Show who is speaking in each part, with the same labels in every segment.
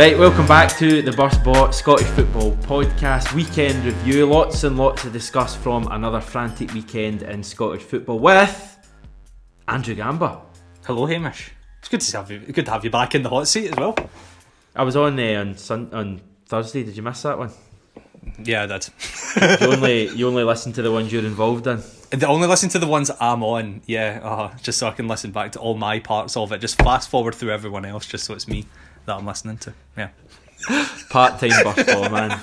Speaker 1: Right, welcome back to the Bus Bot Scottish Football Podcast Weekend Review. Lots and lots to discuss from another frantic weekend in Scottish football with Andrew Gamba.
Speaker 2: Hello, Hamish. It's good to have you. Good to have you back in the hot seat as well.
Speaker 1: I was on uh, on Sun- on Thursday. Did you miss that one?
Speaker 2: Yeah, I did.
Speaker 1: You only you only listen to the ones you're involved in.
Speaker 2: And only listen to the ones I'm on. Yeah, uh, just so I can listen back to all my parts of it. Just fast forward through everyone else, just so it's me that I'm listening to. Yeah.
Speaker 1: Part-time busball man.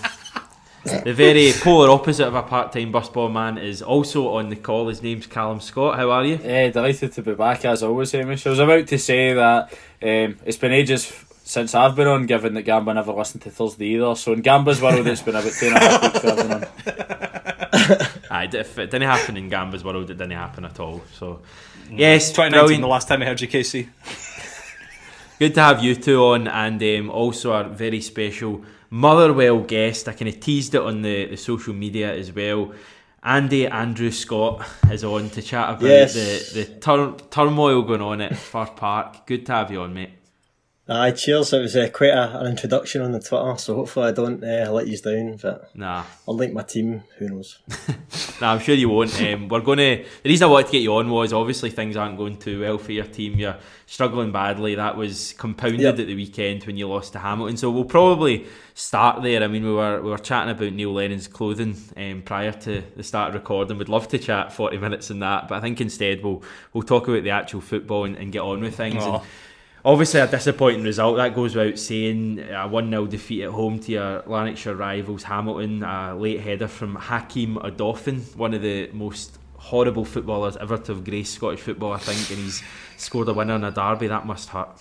Speaker 1: The very polar opposite of a part-time busball man is also on the call. His name's Callum Scott. How are you?
Speaker 3: Yeah, delighted to be back as always, eh, Hamish. I was about to say that um, it's been ages since I've been on, given that Gamba never listened to Thursday either. So in Gamba's world, it's been about two and a half weeks for everyone.
Speaker 1: Aye, if it didn't happen in Gamba's world, it didn't happen at all. So, mm. yes,
Speaker 2: 2019,
Speaker 1: brilliant.
Speaker 2: the last time I heard you, Casey.
Speaker 1: Good to have you two on, and um, also our very special Motherwell guest. I kind of teased it on the, the social media as well. Andy Andrew Scott is on to chat about
Speaker 4: Yes.
Speaker 1: the, the tur- turmoil going on at Fir Park. Good to have you on, mate.
Speaker 4: Aye, cheers. It was uh, quite a, an introduction on the Twitter, so hopefully I don't uh, let you down. But
Speaker 1: Nah,
Speaker 4: unlike my team, who knows?
Speaker 1: nah, I'm sure you won't. Um, we're going to. The reason I wanted to get you on was obviously things aren't going too well for your team. You're struggling badly. That was compounded
Speaker 4: Yep.
Speaker 1: at the weekend when you lost to Hamilton. So we'll probably start there. I mean, we were we were chatting about Neil Lennon's clothing um, prior to the start of recording. We'd love to chat 40 minutes on that, but I think instead we'll we'll talk about the actual football and, and get on with things. Obviously, a disappointing result. That goes without saying. A 1 0 defeat at home to your Lanarkshire rivals, Hamilton. A late header from Hakeem Odoffin, one of the most horrible footballers ever to have graced Scottish football, I think, and he's scored a winner in a derby. That must hurt.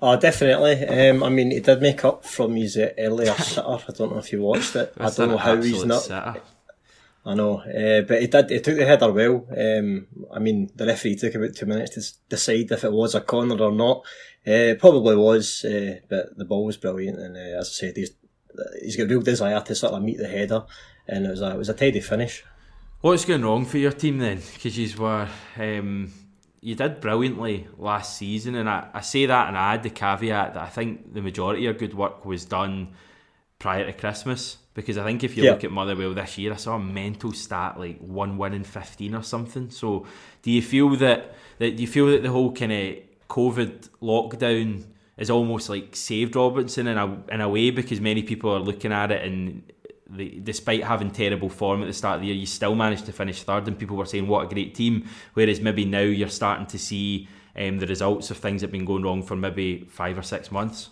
Speaker 4: Oh, definitely. Um, I mean, he did make up from his uh, earlier sitter. I don't know if you watched it. I don't know how he's not.
Speaker 1: sitter.
Speaker 4: I know, uh, but he did. Took the header well. Um, I mean, the referee took about two minutes to decide if it was a corner or not. Uh, probably was, uh, but the ball was brilliant, and as I said, he's he's got real desire to sort of meet the header, and it was a it was a tidy finish.
Speaker 1: What's going wrong for your team then? Because you were, um, you did brilliantly last season, and I, I say that and I add the caveat that I think the majority of good work was done prior to Christmas. Because I think if you
Speaker 4: Yeah.
Speaker 1: look at Motherwell this year, I saw a mental stat like one win in fifteen or something. So, do you feel that that do you feel that the whole kind of COVID lockdown is almost like saved Robinson in a in a way because many people are looking at it and the, despite having terrible form at the start of the year, you still managed to finish third, and people were saying what a great team. Whereas maybe now you're starting to see um, the results of things that have been going wrong for maybe five or six months.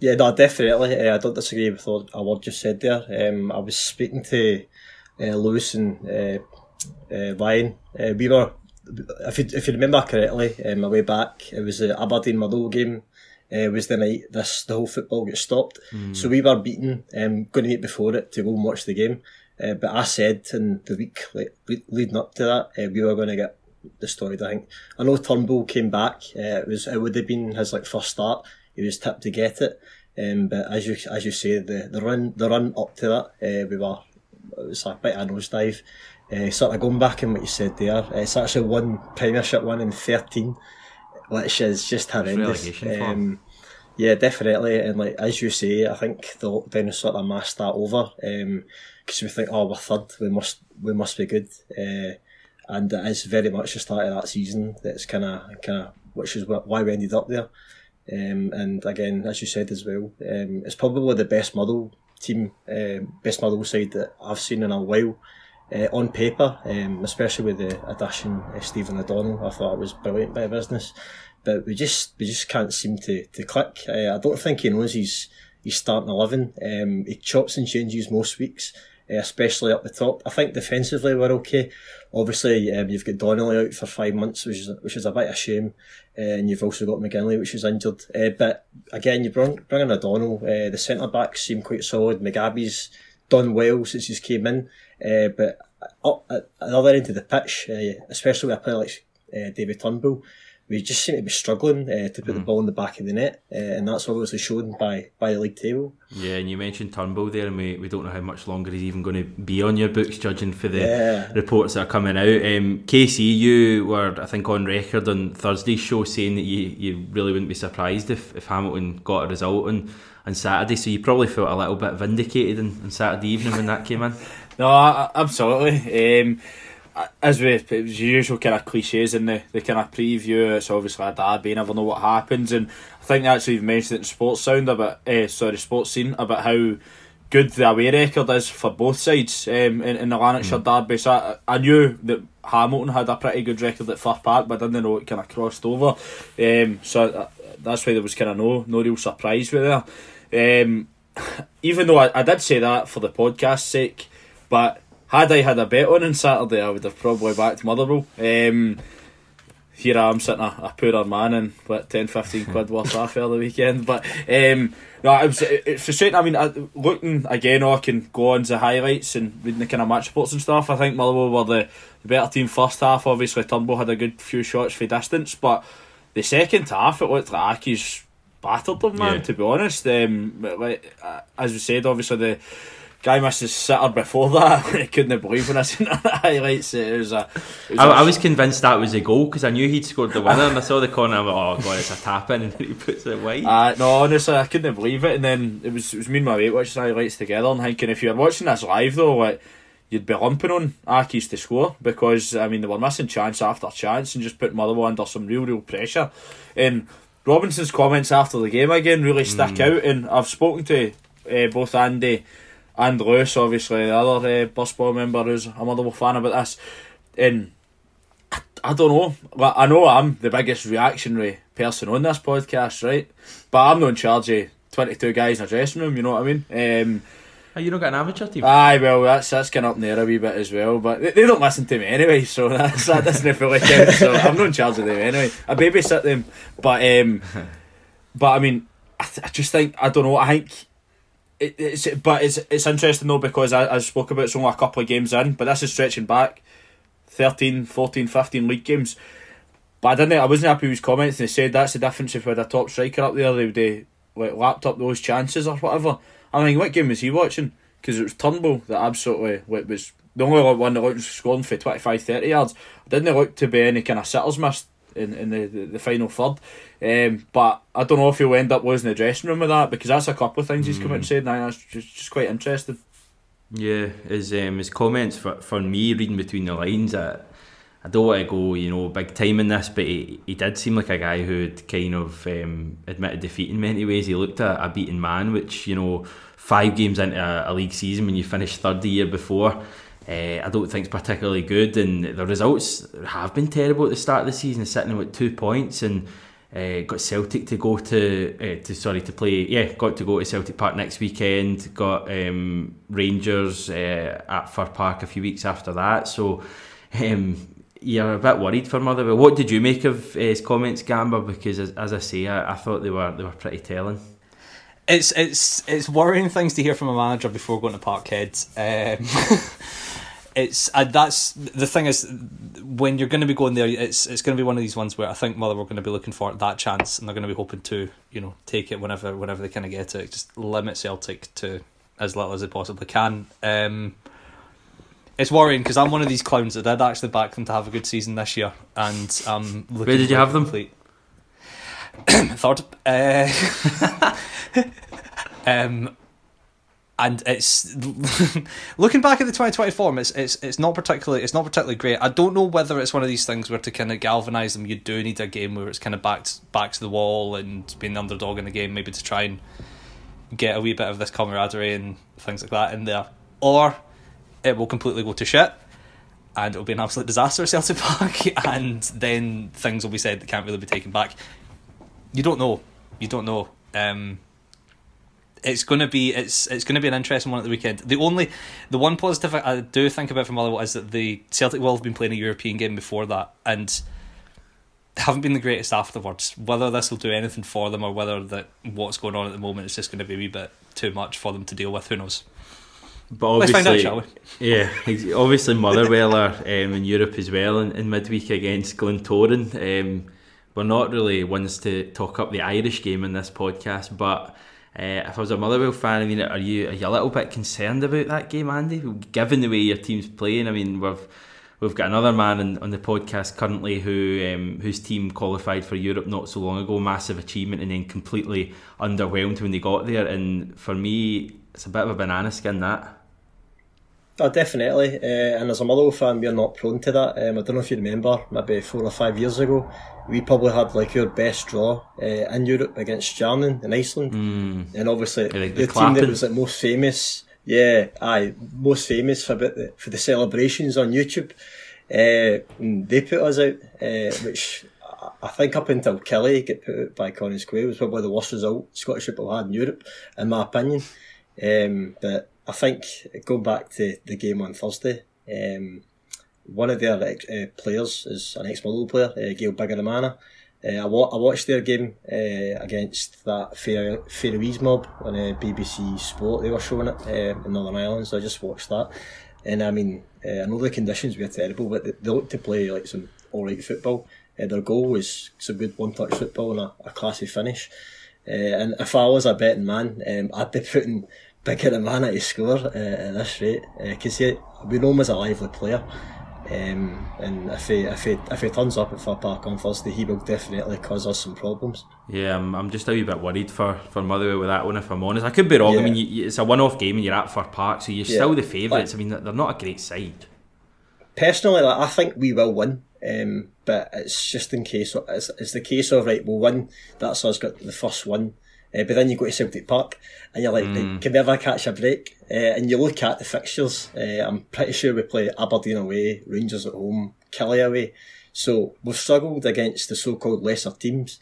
Speaker 4: Yeah, no, definitely. Uh, I don't disagree with a word you said there. Um, I was speaking to uh, Lewis and uh, uh, Ryan. Uh, we were, if you, if you remember correctly, um, my way back, it was the Aberdeen Motherwell game. Uh, was the night this the whole football got stopped. So we were beaten. Um, going to meet before it to go and watch the game. Uh, but I said in the week like, le- leading up to that, uh, we were going to get destroyed. I think. I know Turnbull came back. Uh, it was it would have been his like first start. He was tipped to get it. Um, but as you as you say, the, the run the run up to that, uh, we were it was a bit of a nosedive. Uh, sort of going back in what you said there, uh, it's actually one Premiership one in thirteen, which is just horrendous. Um, yeah, definitely, and like as you say, I think the lockdown has sort of masked that over. Because we think, oh, we're third, we must we must be good, uh, and it is very much the start of that season. That's kind of kind of which is why we ended up there. Um, and again, as you said as well, um, it's probably the best model team, um, best model side that I've seen in a while. Uh, on paper, um, especially with the addition of Stephen O'Donnell, I thought it was brilliant by business. But we just we just can't seem to, to click. Uh, I don't think he knows he's he's starting eleven. Um, he chops and changes most weeks, uh, especially up the top. I think defensively we're okay. Obviously, um, you've got Donnelly out for five months, which is which is a bit of a shame, uh, and you've also got McGinley, which is injured. Uh, but again, you bring bring in O'Donnell. Uh, the centre backs seem quite solid. Mugabi's done well since he's came in, but up at the other end of the pitch, especially with a player like David Turnbull, we just seem to be struggling uh, to put the ball in the back of the net, uh, and that's obviously shown by by the league table.
Speaker 1: Yeah, and you mentioned Turnbull there, and we, we don't know how much longer he's even going to be on your books, judging for the
Speaker 4: Yeah.
Speaker 1: reports that are coming out. Um, Casey, you were, I think, on record on Thursday's show saying that you, you really wouldn't be surprised if, if Hamilton got a result on, on Saturday, so you probably felt a little bit vindicated on, on Saturday evening when that came in.
Speaker 3: No, I- I- absolutely. Um, as we, was usual kind of cliches in the, the kind of preview, it's obviously a derby, you never know what happens. And I think they actually mentioned it in Sports Sound about, uh, sorry, Sports Scene, about how good the away record is for both sides um, in, in the Lanarkshire derby. So I, I knew that Hamilton had a pretty good record at Fir Park, but I didn't know it kind of crossed over. Um, so that's why there was kind of no, no real surprise with there. Um, even though I, I did say that for the podcast's sake, but had I had a bet on on Saturday, I would have probably backed Motherwell. Um, here I am sitting a, a poorer man and what 10, 15 quid worth off the weekend. But um, no, it was it's frustrating. I mean, I, looking again, oh, I can go on the highlights and reading the kind of match reports and stuff. I think Motherwell were the, the better team first half. Obviously, Turnbull had a good few shots for distance, but the second half it looked like Accies battered them, man.
Speaker 1: Yeah.
Speaker 3: To be honest, um, like uh, as we said, obviously the guy missed his sitter before that. I couldn't believe when I seen the highlights. It was a. It was
Speaker 1: I,
Speaker 3: a-
Speaker 1: I was convinced that was a goal because I knew he'd scored the winner, and I saw the corner. I'm like, oh god, it's a tap in, and then he puts it wide.
Speaker 3: Uh, no, honestly, I couldn't believe it. And then it was it was me and my mate watching highlights together and thinking if you were watching this live though, like you'd be lumping on Accies to score because I mean they were missing chance after chance and just put Motherwell under some real real pressure. And Robinson's comments after the game again really stick out. And I've spoken to uh, both Andy and Lewis, obviously the other uh, bus boy member who's a Motherwell fan about this, and. I, I don't know. Well, I know I'm the biggest reactionary person on this podcast, right? But I'm not in charge of 22 guys in a dressing room, you know what I mean? Um,
Speaker 1: oh, you not got an amateur team?
Speaker 3: aye, well, that's that's kind of up in there a wee bit as well. But they, they don't listen to me anyway, so that's, that doesn't fully count. So I'm not in charge of them anyway. I babysit them. But, um, but I mean, I, th- I just think, I don't know, I think. It, it's but it's it's interesting though because I, I spoke about it's only a couple of games in, but this is stretching back 13, 14, 15 league games. But I didn't. I wasn't happy with his comments. And they said that's the difference if we had a top striker up there. They would uh, like lapped up those chances or whatever. I mean, what game was he watching? Because it was Turnbull that absolutely what was the only one that looked scoring for 25, 30 yards. Didn't look to be any kind of sitters missed in, in the, the, the final third. Um, but I don't know if he'll end up losing the dressing room with that because that's a couple of things he's come out and said. And that's just, just quite interesting.
Speaker 1: Yeah, his um, his comments for for me reading between the lines. I, I don't want to go, you know, big time in this, but he, he did seem like a guy who'd kind of um, admitted defeat in many ways. He looked a, a beaten man, which you know, five games into a, a league season when you finished third the year before. Uh, I don't think it's particularly good, and the results have been terrible at the start of the season, sitting with two points and uh, got Celtic to go to, uh, to sorry to play. Yeah, got to go to Celtic Park next weekend. Got um, Rangers at Fir Park a few weeks after that. So um, you're a bit worried for Motherwell. What did you make of his comments, Gamba? Because as, as I say, I, I thought they were they were pretty telling.
Speaker 2: It's it's it's worrying things to hear from a manager before going to Parkhead. Um, it's uh, that's the thing is when you're going to be going there, it's it's going to be one of these ones where I think Motherwell are going to be looking for that chance, and they're going to be hoping to you know take it whenever whenever they kind of get it. Just limit Celtic to as little as they possibly can. Um, it's worrying because I'm one of these clowns that did actually back them to have a good season this year, and um,
Speaker 1: Where did you have them?
Speaker 2: complete- Third. Uh, um, and it's looking back at the 2020 form, it's it's it's not particularly it's not particularly great. I don't know whether it's one of these things where to kind of galvanise them, you do need a game where it's kind of back back to the wall and being the underdog in the game, maybe to try and get a wee bit of this camaraderie and things like that in there, or it will completely go to shit. And it'll be an absolute disaster at Celtic Park, and then things will be said that can't really be taken back. You don't know. You don't know. Um, it's going to be it's it's going to be an interesting one at the weekend. The only the one positive I, I do think about from Motherwell is that the Celtic will have been playing a European game before that and haven't been the greatest afterwards. Whether this will do anything for them or whether that what's going on at the moment is just going to be a wee bit too much for them to deal with. Who knows?
Speaker 1: But
Speaker 2: Let's
Speaker 1: obviously,
Speaker 2: find out, shall we?
Speaker 1: Yeah, obviously Motherwell are um, in Europe as well in, in midweek against Glentoran. Um, we're not really ones to talk up the Irish game in this podcast, but uh, if I was a Motherwell fan, I mean, are you are you a little bit concerned about that game, Andy? Given the way your team's playing, I mean, we've we've got another man in, on the podcast currently who um, whose team qualified for Europe not so long ago, massive achievement, and then completely underwhelmed when they got there. And for me, it's a bit of a banana skin that.
Speaker 4: Oh, definitely. Uh, and as a Motherwell fan, we're not prone to that. Um, I don't know if you remember, maybe four or five years ago, we probably had like your best draw uh, in Europe against Stjarnan in Iceland.
Speaker 1: Mm.
Speaker 4: And obviously,
Speaker 1: Yeah, the-
Speaker 4: the,
Speaker 1: the
Speaker 4: team that was like most famous, yeah, aye, most famous for about the, for the celebrations on YouTube. Uh, they put us out, uh, which I- I think up until Killie get put out by Connah's Quay was probably the worst result Scottish football had in Europe, in my opinion. Um, but I think going back to the game on Thursday, um, one of their uh, players is an ex-Motherwell player, uh, Gael Bigirimana. Uh, I, wa- I watched their game uh, against that Faroese mob on uh, BBC Sport. They were showing it uh, in Northern Ireland, so I just watched that. And I mean, uh, I know the conditions were terrible, but they, they looked to play like some alright football. Uh, their goal was some good one-touch football and a, a classy finish. And if I was a betting man, um, I'd be putting Bigirimana to score uh, at this rate because he we know him as a lively player. Um, and if he, if, he, if he turns up at Fir Park on Thursday, he will definitely cause us some problems.
Speaker 1: Yeah, I'm, I'm just a wee bit worried for, for Motherwell with that one, if I'm honest. I could be wrong. I mean, you, it's a one off game and you're at Fir Park, so you're
Speaker 4: Yeah.
Speaker 1: still the favourites. I mean, they're not a great side.
Speaker 4: Personally, like, I think we will win, um, but it's just in case. It's, it's the case of right, we'll win. That's us got the first one. Uh, but then you go to Celtic Park and you're like, can we ever catch a break? Uh, and you look at the fixtures. Uh, I'm pretty sure we play Aberdeen away, Rangers at home, Killie away. So we've struggled against the so-called lesser teams.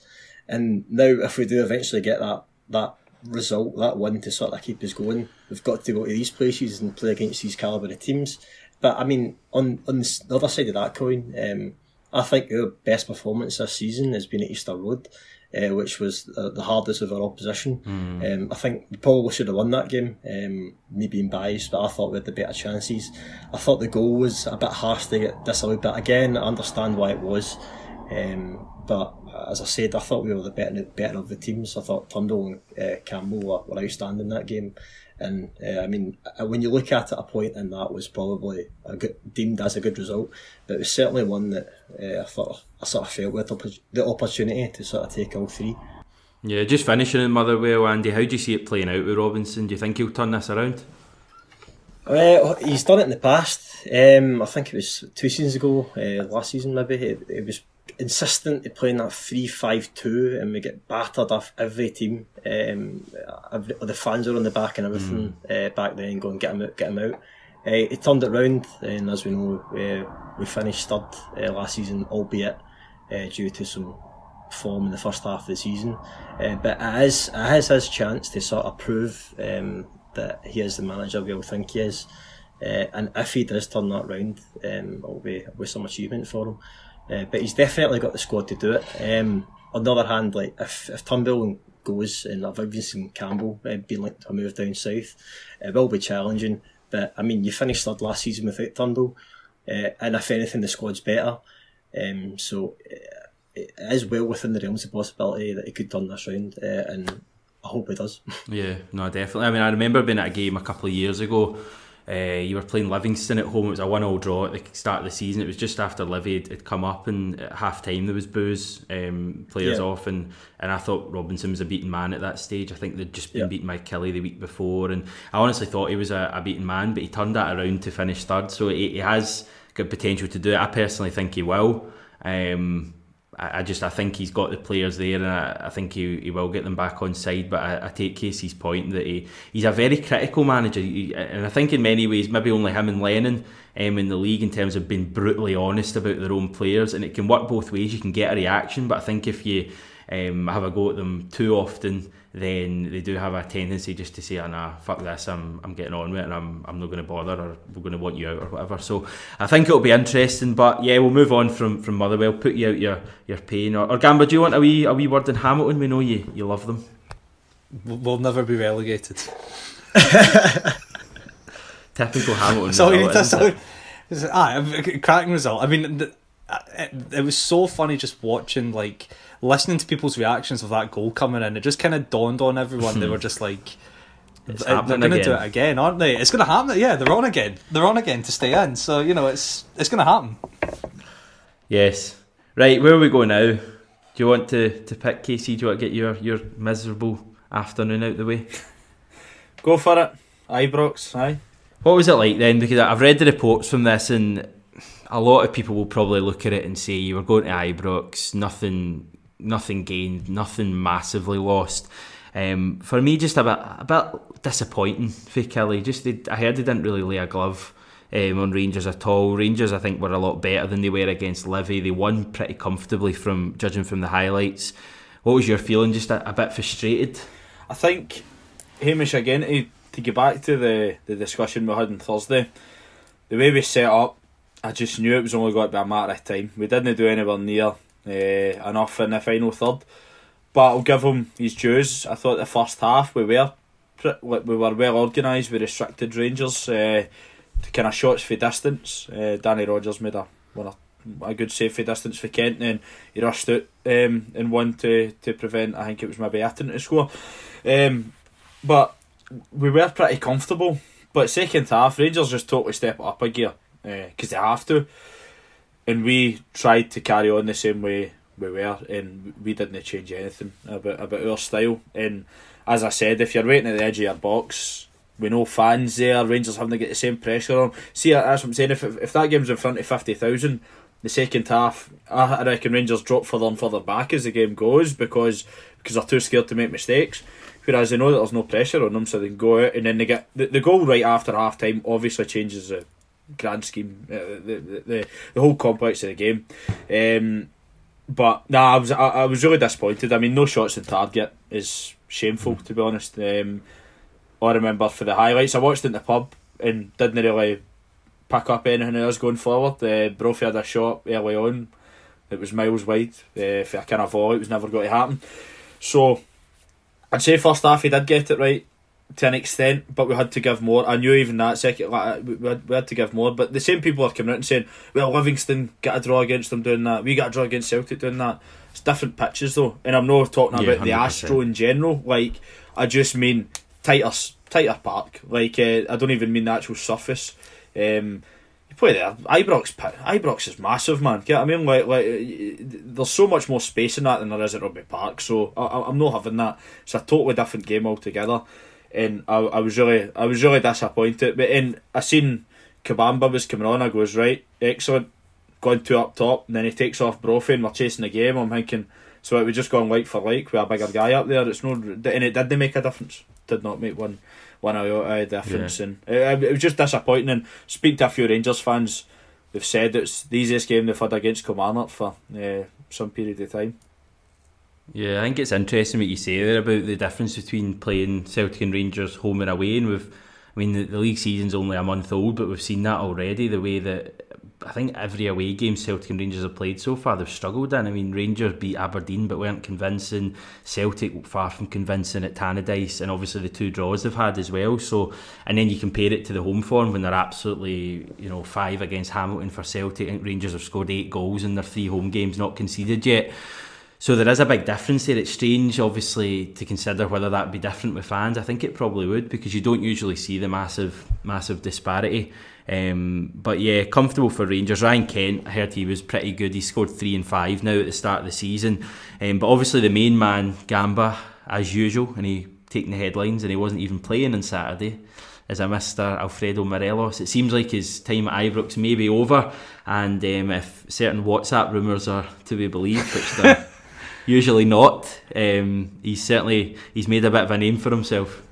Speaker 4: And now, if we do eventually get that that result, that win to sort of keep us going, we've got to go to these places and play against these calibre of teams. But I mean, on on the the other side of that coin, um, I think our best performance this season has been at Easter Road, uh, which was the, the hardest of our opposition. Um, I think we probably should have won that game. Um, me being biased, but I thought we had the better chances. I thought the goal was a bit harsh to get disallowed, but again, I understand why it was. Um, but as I said, I thought we were the better, better of the teams. I thought Turnbull and uh, Campbell were, were outstanding that game. And uh, I mean, uh, when you look at it, a point in that was probably a good, deemed as a good result, but it was certainly one that uh, I thought I sort of felt with the the opportunity to sort of take all three.
Speaker 1: Yeah, just finishing in Motherwell, Andy, how do you see it playing out with Robinson? Do you think he'll turn this around?
Speaker 4: Well, he's done it in the past. Um, I think it was two seasons ago, uh, last season maybe. It, it was insistent to playing that 3 5 2, and we get battered off every team. Um, every, the fans are on the back and everything uh, back then, going, get him out, get him out. Uh, he turned it round, and as we know, uh, we finished third uh, last season, albeit uh, due to some form in the first half of the season. Uh, but it is, it is his chance to sort of prove um, that he is the manager we all think he is. Uh, and if he does turn that round, um, it'll be, it'll be some achievement for him. Uh, but he's definitely got the squad to do it. Um, on the other hand, like if, if Turnbull goes and I've even seen Campbell uh, being linked to a move down south, it will be challenging. But I mean, you finished third last season without Turnbull, uh, and if anything, the squad's better. Um, so uh, it is well within the realms of possibility that he could turn this round, uh, and I hope he does.
Speaker 1: Yeah, no, definitely. I mean, I remember being at a game a couple of years ago. Uh, you were playing Livingston at home. It was a one-all draw at the start of the season. It was just after Livy had, had come up, and at half time there was boos, um, players
Speaker 4: Yeah.
Speaker 1: off, and, and I thought Robinson was a beaten man at that stage. I think they'd just been
Speaker 4: Yeah.
Speaker 1: beaten by Killie the week before, and I honestly thought he was a, a beaten man, but he turned that around to finish third. So he, he has got potential to do it. I personally think he will. Um, I, just I think he's got the players there, and I, I think he, he will get them back on side. But I, I take Casey's point that he, he's a very critical manager, he, and I think in many ways maybe only him and Lennon um, in the league in terms of being brutally honest about their own players, and it can work both ways. You can get a reaction, but I think if you um, have a go at them too often, then they do have a tendency just to say, oh, "Nah, fuck this, I'm I'm getting on with it, and I'm I'm not going to bother, or we're going to want you out, or whatever." So I think it'll be interesting, but yeah, we'll move on from from Motherwell. Put you out your your pain, or, or Gamba, do you want a wee a wee word in Hamilton? We know you you love them.
Speaker 2: We'll never be relegated.
Speaker 1: Typical Hamilton.
Speaker 2: So
Speaker 1: result,
Speaker 2: that's
Speaker 1: isn't
Speaker 2: all.
Speaker 1: it?
Speaker 2: it's- Ah, a cracking result. I mean, it, it was so funny just watching like listening to people's reactions of that goal coming in. It just kind of dawned on everyone. they were just like.
Speaker 1: It's
Speaker 2: uh,
Speaker 1: they're
Speaker 2: going to do it again, aren't they? It's going to happen. Yeah, they're on again. They're on again to stay in. So you know, it's it's going to happen.
Speaker 1: Yes. Right, where are we going now? Do you want to, to pick Casey? Do you want to get your, your miserable afternoon out the way?
Speaker 3: Go for it. Ibrox, aye.
Speaker 1: What was it like then? Because I've read the reports from this, and a lot of people will probably look at it and say you were going to Ibrox, nothing, nothing gained, nothing massively lost. Um, for me, just a bit, a bit disappointing for Killie. Just they, I heard they didn't really lay a glove um, on Rangers at all. Rangers, I think, were a lot better than they were against Livy. They won pretty comfortably from judging from the highlights. What was your feeling? Just a, a bit frustrated.
Speaker 3: I think Hamish again to, to get back to the, the discussion we had on Thursday. The way we set up, I just knew it was only going to be a matter of time. We didn't do anywhere near uh, enough in the final third, but I'll give him his dues. I thought the first half we were we were well organised. We restricted Rangers uh, to kind of shots for distance. Uh, Danny Rogers made a a, good save for distance for Kent, and he rushed out um, and one to to prevent. I think it was maybe Ayrton to score. Um, but we were pretty comfortable. But second half, Rangers just totally step up a gear because they have to, and we tried to carry on the same way we were, and we didn't change anything about about our style. And as I said, if you're waiting at the edge of your box, we know fans there. Rangers having to get the same pressure on. See, that's what I'm saying. If if that game's in front of fifty thousand, the second half, I reckon Rangers drop further and further back as the game goes because because they're too scared to make mistakes. Whereas they know that there's no pressure on them, so they can go out and then they get the, the goal right after half time. Obviously, changes the grand scheme, uh, the, the the the whole complex of the game. Um, but nah, I was I, I was really disappointed. I mean, no shots in target is shameful to be honest. Um, I remember for the highlights, I watched it in the pub and didn't really pick up anything else going forward. Uh, Brophy had a shot early on. It was miles wide. Uh, for a kind of volley, it was never going to happen. So I'd say first half he did get it right to an extent, but we had to give more. I knew even that second, like, we, we, had, we had to give more. But the same people are coming out and saying, "Well, Livingston got a draw against them doing that. We got a draw against Celtic doing that." It's different pitches though, and I'm not talking
Speaker 1: Yeah,
Speaker 3: about the
Speaker 1: 100.
Speaker 3: Astro in general. Like I just mean tighter, tighter park. Like uh, I don't even mean the actual surface. Um, you play there. Ibrox, Ibrox is massive, man. Get what I mean? Like, like uh, there's so much more space in that than there is at Rugby Park. So I- I'm not having that. It's a totally different game altogether. And I, I was really, I was really disappointed. But in I seen Kabamba was coming on. I goes right, excellent, going two up top, and then he takes off Brophy, and we're chasing the game. I'm thinking, so it was just going like for like with a bigger guy up there. It's no, and it did they make a difference. Did not make one one iota difference, and it, it was just disappointing. And speak to a few Rangers fans, they've said it's the easiest game they've had against Kilmarnock for uh, some period of time.
Speaker 1: Yeah, I think it's interesting what you say there about the difference between playing Celtic and Rangers home and away. And we've, I mean, the, the league season's only a month old, but we've seen that already. The way that I think every away game Celtic and Rangers have played so far, they've struggled in. I mean, Rangers beat Aberdeen, but weren't convincing. Celtic far from convincing at Tannadice, and obviously the two draws they've had as well. So, and then you compare it to the home form when they're absolutely, you know, five against Hamilton for Celtic. and Rangers have scored eight goals in their three home games, not conceded yet. So there is a big difference there. It's strange, obviously, to consider whether that would be different with fans. I think it probably would because you don't usually see the massive, massive disparity. Um, but yeah, comfortable for Rangers. Ryan Kent, I heard he was pretty good. He scored three and five now at the start of the season. Um, but obviously the main man, Gamba, as usual, and he taking the headlines, and he wasn't even playing on Saturday. As a Mr. Alfredo Morelos, it seems like his time at Ibrox may be over, and um, if certain WhatsApp rumours are to be believed, which they're usually not, um, he's certainly he's made a bit of a name for himself.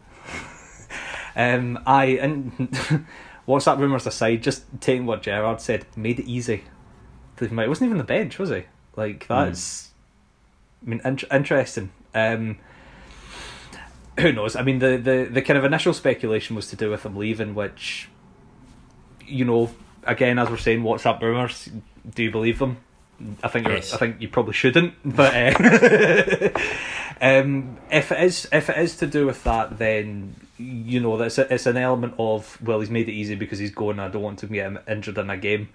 Speaker 2: Um, I and what's that rumours aside? Just taking what Gerrard said, made it easy. He wasn't even the bench, was he? Like that's, I mean, int- interesting. Um, who knows? I mean, the, the the kind of initial speculation was to do with him leaving, which, you know, again as we're saying, WhatsApp rumours. Do you believe them? I think
Speaker 1: Yes.
Speaker 2: I think you probably shouldn't, but uh, um, if it is if it is to do with that, then you know that's a, it's an element of well, he's made it easy because he's going. I don't want to get him injured in a game.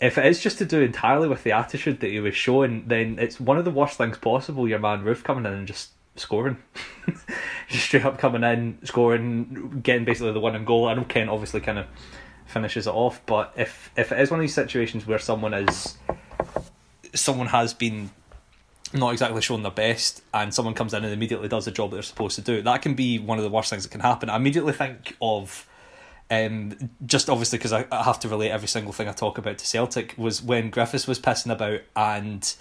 Speaker 2: if it is just to do entirely with the attitude that he was showing, then it's one of the worst things possible. Your man Roofe coming in and just scoring, just straight up coming in, scoring, getting basically the winning goal. I know Kent obviously kind of finishes it off, but if if it is one of these situations where someone is someone has been not exactly shown their best and someone comes in and immediately does the job that they're supposed to do, that can be one of the worst things that can happen. I immediately think of um, just obviously because I, I have to relate every single thing I talk about to Celtic was when Griffiths was pissing about and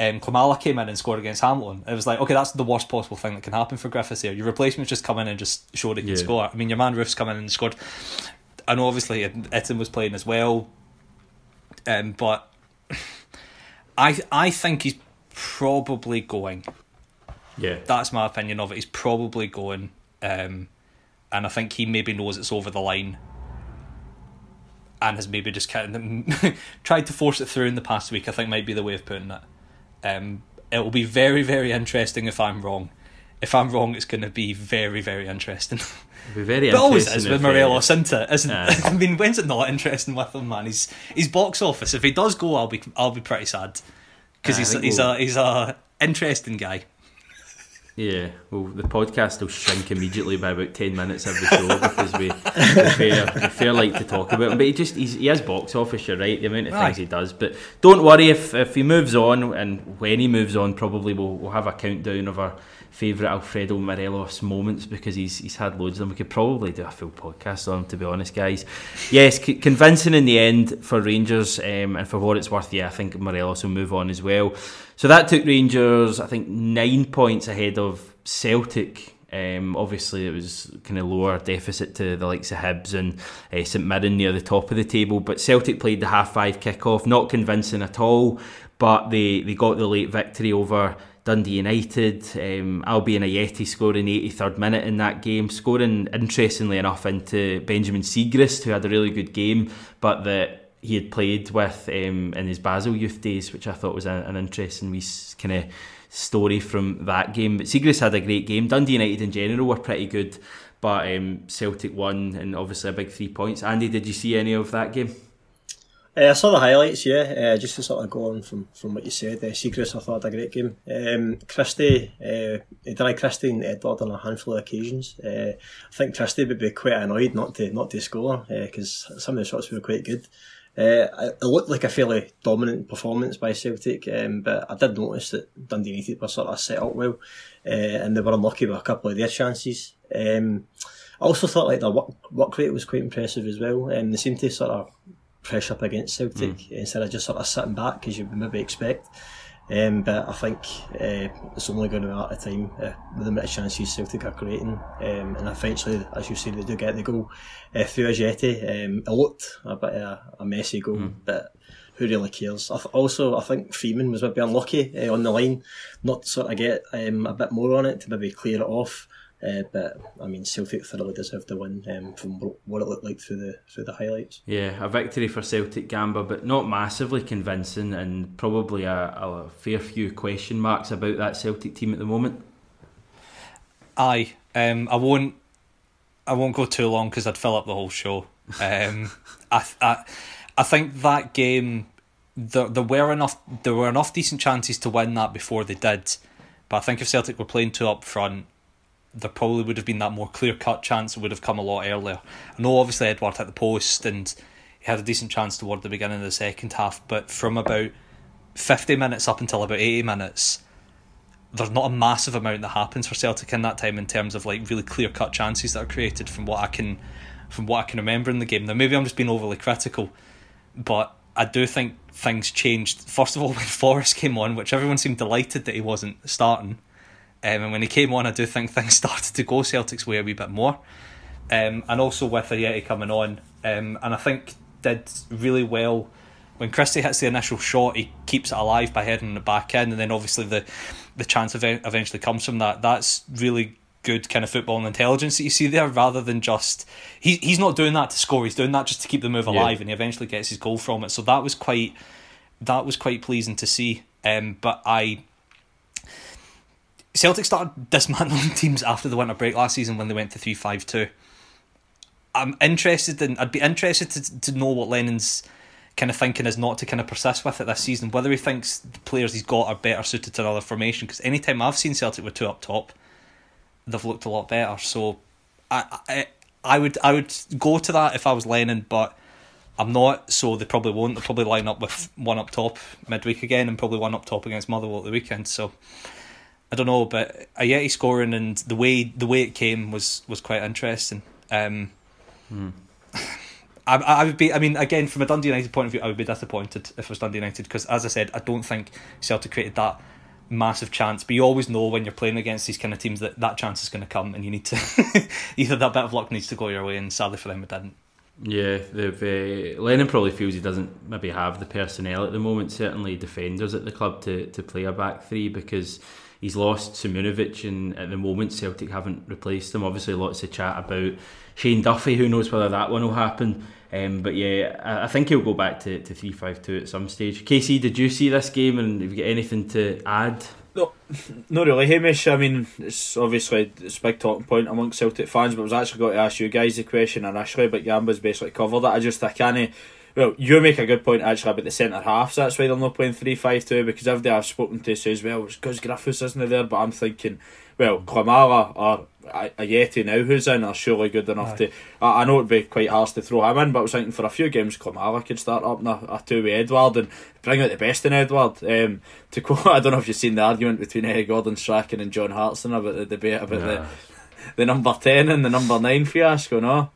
Speaker 2: um, Klimala came in and scored against Hamilton. It was like, okay, that's the worst possible thing that can happen for Griffiths here. Your replacement's just come in and just showed he can
Speaker 1: Yeah.
Speaker 2: score. I mean, your man Roofe's come in and scored. I know obviously Itten was playing as well, um, but I I think he's probably going.
Speaker 1: Yeah.
Speaker 2: That's my opinion of it. He's probably going, um, and I think he maybe knows it's over the line, and has maybe just kind of tried to force it through in the past week. I think might be the way of putting it. Um, it will be very very interesting if I'm wrong. If I'm wrong, it's going to be very very interesting.
Speaker 1: It'll be very
Speaker 2: But it always is with Morelos, isn't it? Isn't. I mean, when's it not interesting with him, man? He's he's box office. If he does go, I'll be I'll be pretty sad because he's he's
Speaker 1: we'll-
Speaker 2: a he's a interesting guy.
Speaker 1: Yeah, well, the podcast will shrink immediately by about ten minutes every show because we we fair, we fair like to talk about him. But he just he's, he has box office. You're right, the amount of
Speaker 2: Aye.
Speaker 1: things he does. But don't worry if if he moves on, and when he moves on, probably we'll we'll have a countdown of our favourite Alfredo Morelos moments because he's he's had loads of them. We could probably do a full podcast on him, to be honest, guys. Yes, c- convincing in the end for Rangers, um, and for what it's worth, yeah, I think Morelos will move on as well. So that took Rangers, I think, nine points ahead of Celtic. Um, obviously, it was kind of lower deficit to the likes of Hibs and uh, St Mirren near the top of the table. But Celtic played the half five kick-off, not convincing at all. But they, they got the late victory over Dundee United. Um, Albian Ajeti scoring 83rd minute in that game, scoring interestingly enough into Benjamin Siegrist, who had a really good game, but that he had played with um, in his Basel youth days, which I thought was a, an interesting wee kind of story from that game. But Siegrist had a great game. Dundee United in general were pretty good, but um, Celtic won and obviously a big three points. Andy, did you see any of that game?
Speaker 4: Uh, I saw the highlights, yeah. Uh, just to sort of go on from, from what you said, uh, Siegrist I thought had a great game. Um, Christie, uh, he Christie and Edouard on a handful of occasions. I think Christie would be quite annoyed not to not to score because some of the shots were quite good. Uh, it looked like a fairly dominant performance by Celtic, um, but I did notice that Dundee United were sort of set up well, uh, and they were unlucky with a couple of their chances. Um, I also thought like their work, work rate was quite impressive as well, and they seemed to sort of press up against Celtic instead of just sort of sitting back as you would maybe expect. Um, but I think uh, it's only going to be a matter of time uh, with the amount of chances Celtic are creating. Um, and eventually, as you say, they do get the goal uh, through Ajeti. Um, it looked a bit of a, a messy goal, but who really cares? I th- also, I think Freeman was maybe unlucky uh, on the line, not to sort of get um, a bit more on it to maybe clear it off. Uh, but I mean, Celtic thoroughly deserved the win um, from what it looked like through the through the highlights.
Speaker 1: Yeah, a victory for Celtic Gamba, but not massively convincing, and probably a, a fair few question marks about that Celtic team at the moment.
Speaker 2: Aye, um, I won't. I won't go too long because I'd fill up the whole show. Um, I, I, I think that game, there, there were enough. There were enough decent chances to win that before they did, but I think if Celtic were playing two up front, there probably would have been that more clear cut chance would have come a lot earlier. I know obviously Edouard hit the post and he had a decent chance toward the beginning of the second half, but from about fifty minutes up until about eighty minutes there's not a massive amount that happens for Celtic in that time in terms of like really clear cut chances that are created from what I can from what I can remember in the game. Now maybe I'm just being overly critical, but I do think things changed. First of all, when Forrest came on, which everyone seemed delighted that he wasn't starting, um, and when he came on, I do think things started to go Celtic's way a wee bit more. Um, and also with Ajeti coming on, um, and I think did really well when Christie hits the initial shot, he keeps it alive by heading the back end, and then obviously the the chance ev- eventually comes from that. That's really good kind of football and intelligence that you see there, rather than just he he's not doing that to score. He's doing that just to keep the move alive, and he eventually gets his goal from it. So that was quite that was quite pleasing to see. Um, but I Celtic started dismantling teams after the winter break last season when they went to three five two. I'm interested in. I'd be interested to to know what Lennon's kind of thinking is not to kind of persist with it this season. Whether he thinks the players he's got are better suited to another formation, because anytime I've seen Celtic with two up top, they've looked a lot better. So I, I I would I would go to that if I was Lennon, but I'm not. So they probably won't. They'll probably line up with one up top midweek again, and probably one up top against Motherwell at the weekend. So I don't know, but Ajeti scoring and the way the way it came was was quite interesting. Um, hmm. I, I would be. I mean, again, from a Dundee United point of view, I would be disappointed if it was Dundee United because, as I said, I don't think Celtic created that massive chance. But you always know when you're playing against these kind of teams that that chance is going to come, and you need to either that bit of luck needs to go your way, and sadly for them, it didn't.
Speaker 1: Yeah, uh, Lennon probably feels he doesn't maybe have the personnel at the moment. Certainly, defenders at the club to to play a back three because he's lost Simunovic, and at the moment Celtic haven't replaced him. Obviously, lots of chat about Shane Duffy. Who knows whether that one will happen? Um, but yeah, I, I, think he'll go back to, to 3 5 2 at some stage. Casey, did you see this game and have you got anything to add?
Speaker 3: No, not really, Hamish. I mean, it's obviously it's a big talking point amongst Celtic fans, but I was actually going to ask you guys the question initially, but Gamba's basically covered it. I just, I can't. Well, you make a good point actually about the centre halves. That's why they're not playing 3 5 2 because everybody I've spoken to says, well, it's because Griffiths isn't there, but I'm thinking, well, Klimala or Ajeti now who's in are surely good enough Aye. to. I, I, know it'd be quite harsh to throw him in, but I was thinking for a few games, Klimala could start up in a, a two with Edouard and bring out the best in Edouard. Um, to quote, I don't know if you've seen the argument between Eddie Gordon Strachan and John Hartson about the debate about the the number ten and the number nine fiasco. No.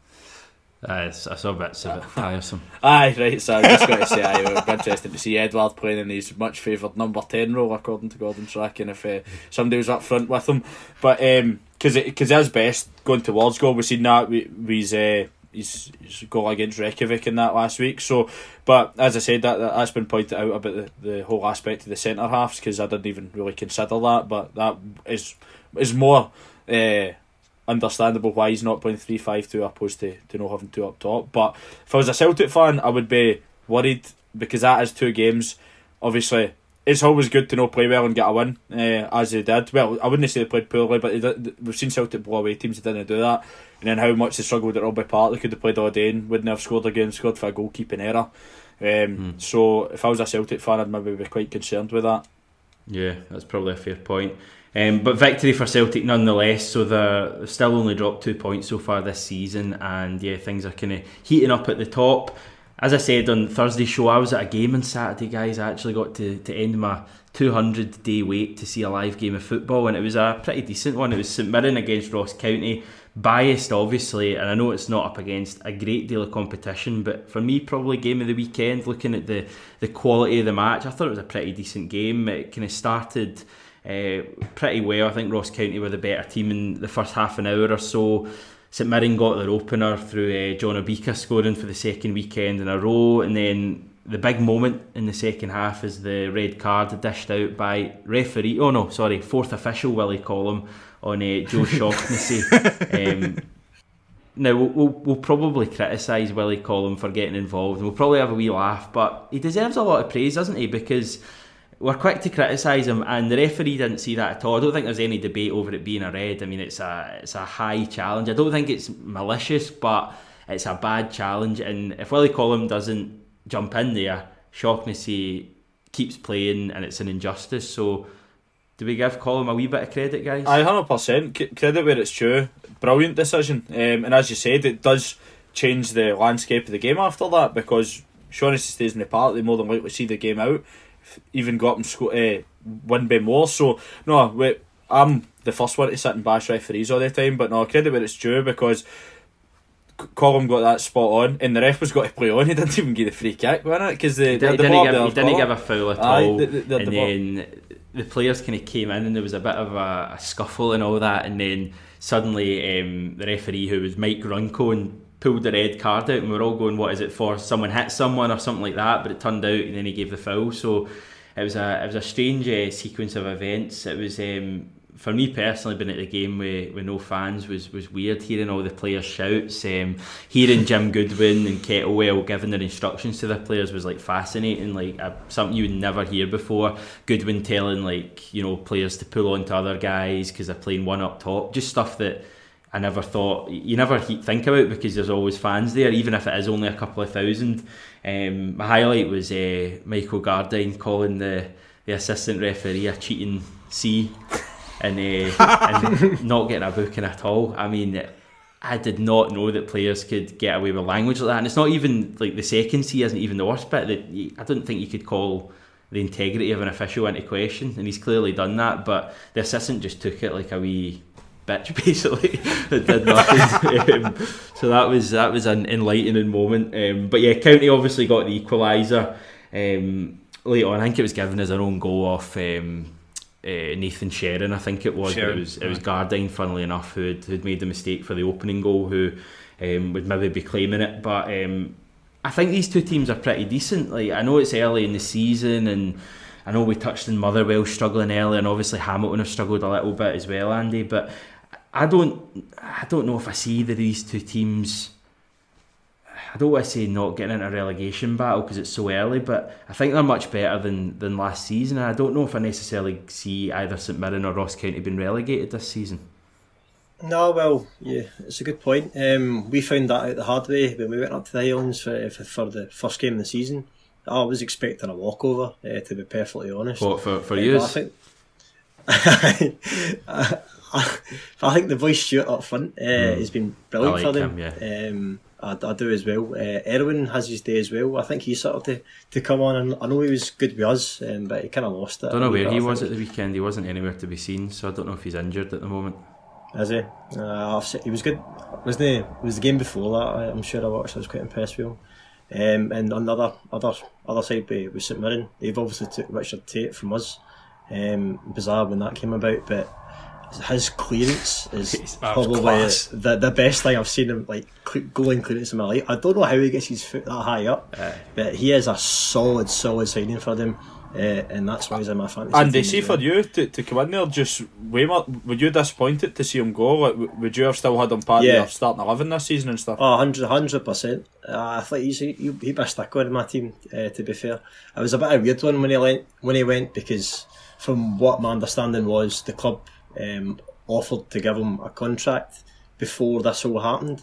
Speaker 1: Uh, I saw bits of it tiresome.
Speaker 3: Aye, right. So I just got to say, aye, it would be interesting to see Edouard playing in his much favoured number ten role, according to Gordon Strachan, if uh, somebody was up front with him. But because um, because his best going towards goal, we've seen that we, we's. Uh, his, his goal against Reykjavik in that last week. So, but as I said, that, that has been pointed out about the, the whole aspect of the centre halves because I didn't even really consider that. But that is is more uh, understandable why he's not playing three five two opposed to, to not having two up top. But if I was a Celtic fan, I would be worried because that is two games. Obviously, it's always good to know play well and get a win, uh, as they did. Well, I wouldn't say they played poorly, but did, we've seen Celtic blow away teams that didn't do that. And then how much they struggled at Rugby Park. They could have played all day and wouldn't have scored again, scored for a goalkeeping error. Um, mm. So if I was a Celtic fan, I'd maybe be quite concerned with that.
Speaker 1: Yeah, that's probably a fair point. Um, but victory for Celtic nonetheless. So they're still only dropped two points so far this season, and yeah, things are kind of heating up at the top. As I said on Thursday show, I was at a game on Saturday, guys. I actually got to, to end my 200 day wait to see a live game of football, and it was a pretty decent one. It was St Mirren against Ross County. Biased, obviously, and I know it's not up against a great deal of competition, but for me, probably game of the weekend. Looking at the the quality of the match, I thought it was a pretty decent game. It kind of started uh, pretty well. I think Ross County were the better team in the first half an hour or so. St Mirren got their opener through uh, John Obika scoring for the second weekend in a row, and then the big moment in the second half is the red card dished out by referee. Oh no, sorry, fourth official Willie Collum on uh, Joe Shaughnessy. um, now we'll, we'll, we'll probably criticise Willie Collum for getting involved, and we'll probably have a wee laugh, but he deserves a lot of praise, doesn't he? Because we're quick to criticise him, and the referee didn't see that at all. I don't think there's any debate over it being a red. I mean, it's a it's a high challenge. I don't think it's malicious, but it's a bad challenge. And if Willie Collum doesn't jump in there, Shaughnessy keeps playing, and it's an injustice. So, do we give Collum a wee bit of credit, guys?
Speaker 3: I hundred percent credit where it's due. Brilliant decision, um, and as you said, it does change the landscape of the game after that because Shaughnessy stays in the park. They more than likely see the game out even got him sco- uh, win by more. So no, wait, I'm the first one to sit and bash referees all the time, but no credit where it's due because. Collum got that spot on, and the ref was got to play on. He didn't even give the free kick, wasn't it? Because the,
Speaker 1: he, didn't, give, he didn't give a foul at Aye, all, the, the, and then the players kind of came in, and there was a bit of a, a scuffle and all that, and then suddenly um, the referee, who was Mike Runco, and pulled the red card out, and we are all going, "What is it for? Someone hit someone or something like that?" But it turned out, and then he gave the foul. So it was a it was a strange uh, sequence of events. It was um, for me personally, being at the game with, with no fans was was weird. Hearing all the players' shouts, um, hearing Jim Goodwin and Kettlewell giving their instructions to the players was like fascinating. Like uh, something you would never hear before. Goodwin telling like you know players to pull on to other guys because they're playing one up top. Just stuff that I never thought you never think about because there's always fans there, even if it is only a couple of thousand. Um, my highlight was uh, Michael Gardyne calling the, the assistant referee a cheating C and, uh, and not getting a booking at all. I mean, I did not know that players could get away with language like that, and it's not even like the second C isn't even the worst bit. That I don't think you could call the integrity of an official into question, and he's clearly done that. But the assistant just took it like a wee bitch basically that did nothing. um, so that was that was an enlightening moment. Um, but yeah, County obviously got the equaliser um, late on. I think it was given as an own goal off um, uh, Nathan Sheron, I think it was. It was it was Gardyne, funnily enough, who had made the mistake for the opening goal, who um, would maybe be claiming it. But um, I think these two teams are pretty decent. Like I know it's early in the season and. I know we touched on Motherwell struggling early, and obviously Hamilton have struggled a little bit as well, Andy. But I don't I don't know if I see that these two teams. I don't want to say not getting into a relegation battle because it's so early, but I think they're much better than, than last season. And I don't know if I necessarily see either St Mirren or Ross County being relegated this season.
Speaker 4: No, well, yeah, it's a good point. Um, we found that out the hard way when we went up to the Highlands for, for the first game of the season. I was expecting a walkover, uh, to be perfectly honest.
Speaker 1: What for for uh, you?
Speaker 4: I think I think the voice Stewart up front uh, mm. has been brilliant like for them. Him, yeah. um, I, I, do as well. Uh, Erwin has his day as well. I think he started to, to come on, and I know he was good with us, um, but he kind of lost it.
Speaker 1: I don't know where he was at the weekend. He wasn't anywhere to be seen, so I don't know if he's injured at the moment.
Speaker 4: Is he? Uh, he was good. Was the was the game before that? I'm sure I watched. I was quite impressed with him. Um, and another other other side with, with St Mirren, they've obviously took Richard Tait from us. Um, bizarre when that came about, but his clearance is probably the, the best thing I've seen him like goaling clearance in my life. I don't know how he gets his foot that high up, uh, but he is a solid, solid signing for them. Uh, and that's why he's in my fantasy.
Speaker 3: And they see for you to, to come in there, just way more. Were you disappointed to see him go? Like, would you have still had him part yeah. of your starting eleven this season and stuff?
Speaker 4: Oh, 100 percent. Uh, I thought he's he, he'd be a stick with my team. Uh, to be fair, it was a bit of a weird one when he went when he went because from what my understanding was, the club um, offered to give him a contract before this all happened.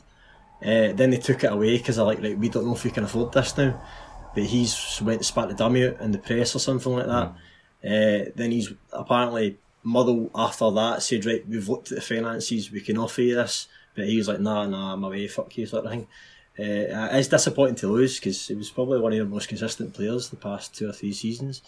Speaker 4: Uh, then they took it away because they're like, right, we don't know if we can afford this now. But he's went spat the dummy out in the press or something like that. Mm. Uh, then he's apparently Motherwell after that said, right, we've looked at the finances, we can offer you this. But he was like, nah, nah, I'm away, fuck you, sort of thing. Uh, it's disappointing to lose because he was probably one of the most consistent players the past two or three seasons.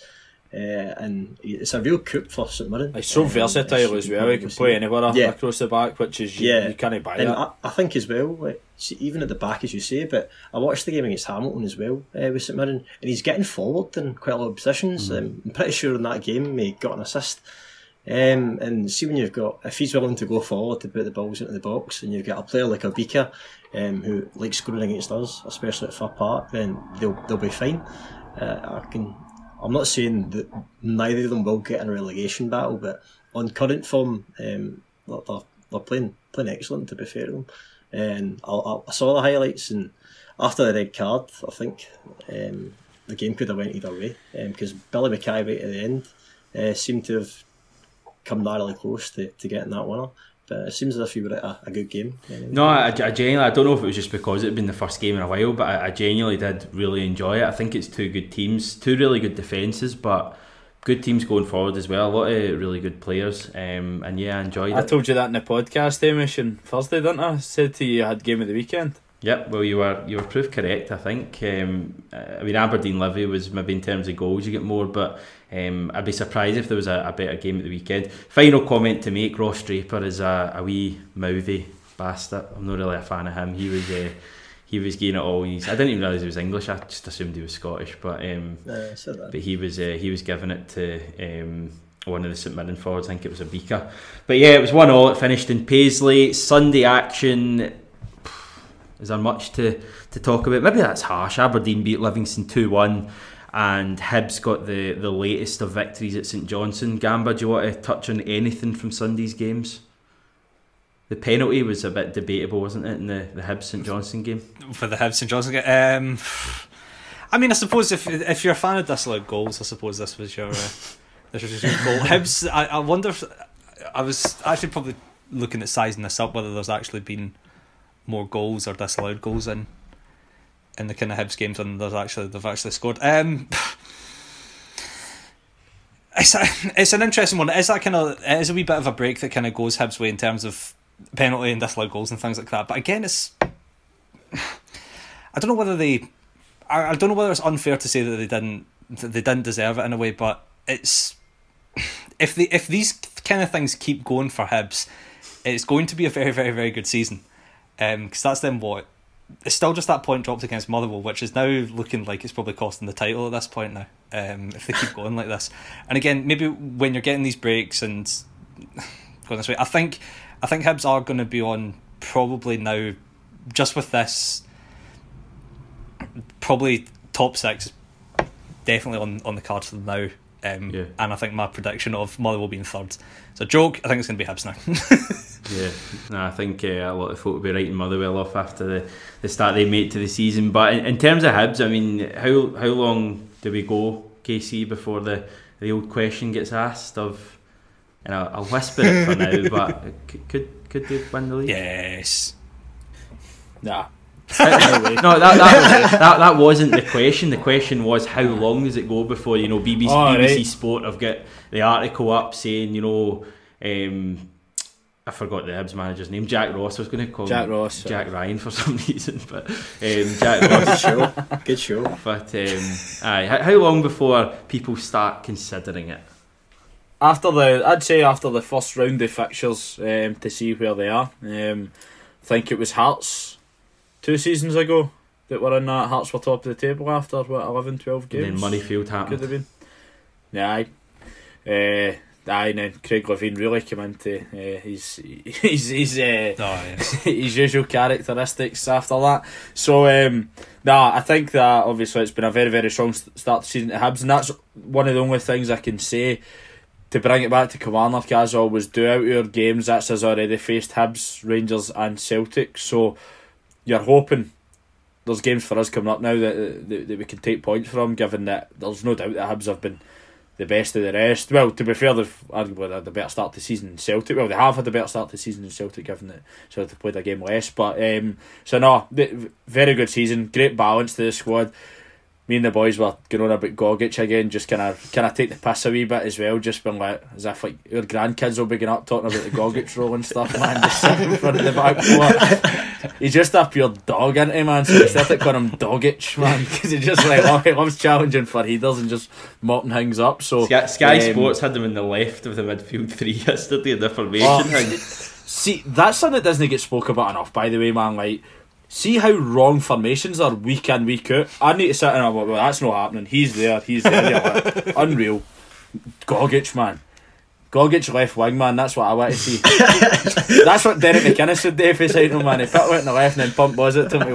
Speaker 4: Uh, and it's a real coup for St Mirren.
Speaker 3: He's so um, versatile as well. He can play anywhere yeah. across the back, which is you, yeah. you can't buy and that. I,
Speaker 4: I, think as well, like, even at the back as you say. But I watched the game against Hamilton as well uh, with St Mirren, and he's getting forward in quite a lot of positions. Mm. Um, I'm pretty sure in that game he got an assist. Um, and see when you've got if he's willing to go forward to put the balls into the box, and you've got a player like Obika, um, who likes scoring against us, especially at Fir Park, then they'll they'll be fine. Uh, I can I'm not saying that neither of them will get in a relegation battle, but on current form, um, they're, they're playing playing excellent. To be fair to them, and I, I saw the highlights, and after the red card, I think um, the game could have went either way because um, Billy Mackay right at the end uh, seemed to have come narrowly close to, to getting that winner but it seems as if you were at a, a good game.
Speaker 1: No, I, I, genuinely, I don't know if it was just because it had been the first game in a while, but I, I genuinely did really enjoy it. I think it's two good teams, two really good defences, but good teams going forward as well. A lot of really good players, um, and yeah, I enjoyed
Speaker 3: I
Speaker 1: it.
Speaker 3: I told you that in the podcast, Hamish, on Thursday, didn't I? I said to you, you had game of the weekend.
Speaker 1: Yep, well, you were you were proof correct. I think. Um, I mean, Aberdeen Livy was maybe in terms of goals you get more, but um, I'd be surprised if there was a, a, better game at the weekend. Final comment to make: Ross Draper is a, a wee mouthy bastard. I'm not really a fan of him. He was uh, he was getting it all. He's, I didn't even realise he was English. I just assumed he was Scottish, but um, but he was uh, he was giving it to. Um, one of the St Mirren forwards, I think it was Obika. But yeah, it was 1 all. It finished in Paisley. Sunday action is there much to, to talk about? Maybe that's harsh. Aberdeen beat Livingston 2 1, and Hibs got the, the latest of victories at St Johnstone. Gamba, do you want to touch on anything from Sunday's games? The penalty was a bit debatable, wasn't it, in the, the Hibs St Johnstone game?
Speaker 2: For the Hibs St Johnstone game? Um, I mean, I suppose if if you're a fan of disallowed goals, I suppose this was your, uh, this was your goal. Hibs, I, I wonder if. I was actually probably looking at sizing this up, whether there's actually been more goals or disallowed goals in in the kind of Hibs games than there's actually they've actually scored. Um, it's a, it's an interesting one. Is that kind of is a wee bit of a break that kind of goes Hibs way in terms of penalty and disallowed goals and things like that. But again, it's I don't know whether they I, I don't know whether it's unfair to say that they didn't that they didn't deserve it in a way, but it's if they if these kind of things keep going for Hibs, it's going to be a very very very good season. Um, because that's then what it's still just that point dropped against Motherwell, which is now looking like it's probably costing the title at this point now. Um, if they keep going like this, and again, maybe when you're getting these breaks and going this way, I think I think Hibs are going to be on probably now, just with this, probably top six, definitely on on the cards for them now. Um,
Speaker 1: Yeah.
Speaker 2: And I think my prediction of Motherwell being third, it's a joke. I think it's going to be Hibs now.
Speaker 1: Yeah, no, I think uh, a lot of folk will be writing Motherwell off after the, the start they made to the season. But in, in terms of Hibs, I mean, how how long do we go, KC, before the, the old question gets asked of? And I'll, I'll whisper it for now, but c- could could they win the league?
Speaker 2: yes.
Speaker 3: Nah.
Speaker 1: No, that, that, that that wasn't the question. The question was how long does it go before you know BBC,
Speaker 3: Oh,
Speaker 1: BBC
Speaker 3: right.
Speaker 1: Sport have got the article up saying you know um, I forgot the Hibs manager's name Jack Ross. I was going to call
Speaker 3: Jack
Speaker 1: him
Speaker 3: Ross.
Speaker 1: Jack Ryan for some reason, but um, Jack Ross.
Speaker 4: Good show. Good show.
Speaker 1: But um, aye, how, how long before people start considering it?
Speaker 3: after the I'd say after the first round of fixtures um, to see where they are. Um, I think it was Hearts two seasons ago that were in that. Hearts were top of the table after what 11, 12 games.
Speaker 1: And then Moneyfield
Speaker 3: could
Speaker 1: happened.
Speaker 3: have been. Yeah, aye. Uh, aye, and then Craig Levein really came into uh, his his his uh,
Speaker 2: Oh, yes.
Speaker 3: his usual characteristics after that. So, um, nah, I think that obviously it's been a very, very strong start to season to Hibs, and that's one of the only things I can say to bring it back to Kilmarnock as always do out your games. That's has already faced Hibs, Rangers, and Celtic. So, you're hoping there's games for us coming up now that, that, that we can take points from, given that there's no doubt that Hibs have been the best of the rest. Well, to be fair, they've arguably had the better start to the season in Celtic. Well, they have had the better start to the season in Celtic, given that Celtic played a game less. But um, so no, very good season, great balance to the squad. Me and the boys were going on about Gogic again, just kind of kind of take the piss a wee bit as well, just being like as if like your grandkids will be going up talking about the Gogic role and stuff, man. Just sitting in front of the back four. He's just a pure dog, isn't he, man? So we started calling him Dogic, man, because he just like oh, he loves challenging for headers and just mopping things up. So
Speaker 1: Sky, Sky
Speaker 3: um,
Speaker 1: Sports had them in the left of the midfield three yesterday in the formation
Speaker 3: Oh,
Speaker 1: thing.
Speaker 3: See, that's something that doesn't get spoke about enough, by the way, man. Like, see how wrong formations are week in, week out. I need to sit and go, well, that's not happening. He's there, he's there. like, unreal. Gogic, man. Gogic left wing, man. That's what I want to see. that's what Derek McInnes would do if he's out, man. He put it in the left and then pump was it to me.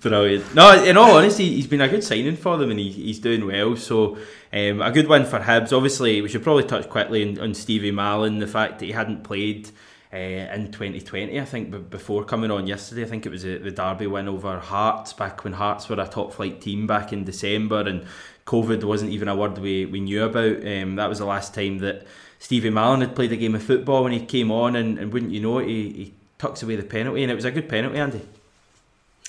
Speaker 1: Brilliant. No, in all honesty, he's been a good signing for them and he, he's doing well. So, um, a good win for Hibs. Obviously, we should probably touch quickly on, on Stevie Mallan, the fact that he hadn't played uh, in 2020, I think, before coming on yesterday. I think it was a, the Derby win over Hearts back when Hearts were a top flight team back in December and COVID wasn't even a word we, we knew about. Um, that was the last time that Stevie Mallan had played a game of football when he came on, and, and wouldn't you know it, he, he tucks away the penalty, and it was a good penalty, Andy.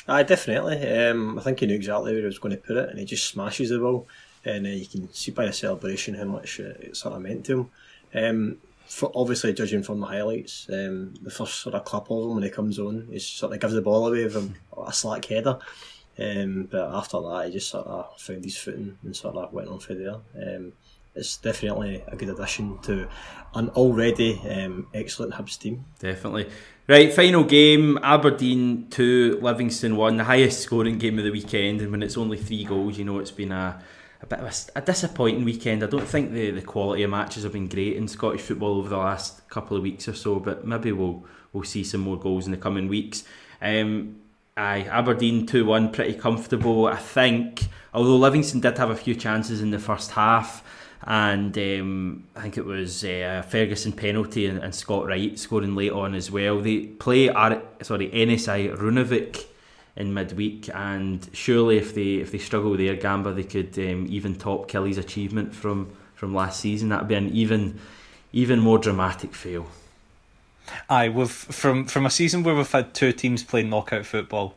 Speaker 4: Aye, definitely. Um, I think he knew exactly where he was going to put it, and he just smashes the ball. And uh, you can see by the celebration how much uh, it sort of meant to him. Um, for obviously, judging from the highlights, um, the first sort of clip of him when he comes on, he sort of gives the ball away with him a slack header. Um, but after that, he just sort of found his footing and sort of went on for there. Um, it's definitely a good addition to an already um, excellent Hibs team.
Speaker 1: Definitely. Right, final game Aberdeen 2, Livingston 1, the highest scoring game of the weekend. And when it's only three goals, you know it's been a, a bit of a, a disappointing weekend. I don't think the, the quality of matches have been great in Scottish football over the last couple of weeks or so, but maybe we'll, we'll see some more goals in the coming weeks. Um, aye, Aberdeen 2 1, pretty comfortable. I think, although Livingston did have a few chances in the first half and um, I think it was uh, Ferguson penalty and, and Scott Wright scoring late on as well. They play Ar- sorry NSI Runavik in midweek, and surely if they if they struggle there, Gamba they could um, even top Killie's achievement from from last season. That'd be an even even more dramatic fail.
Speaker 2: Aye, we've from from a season where we've had two teams playing knockout football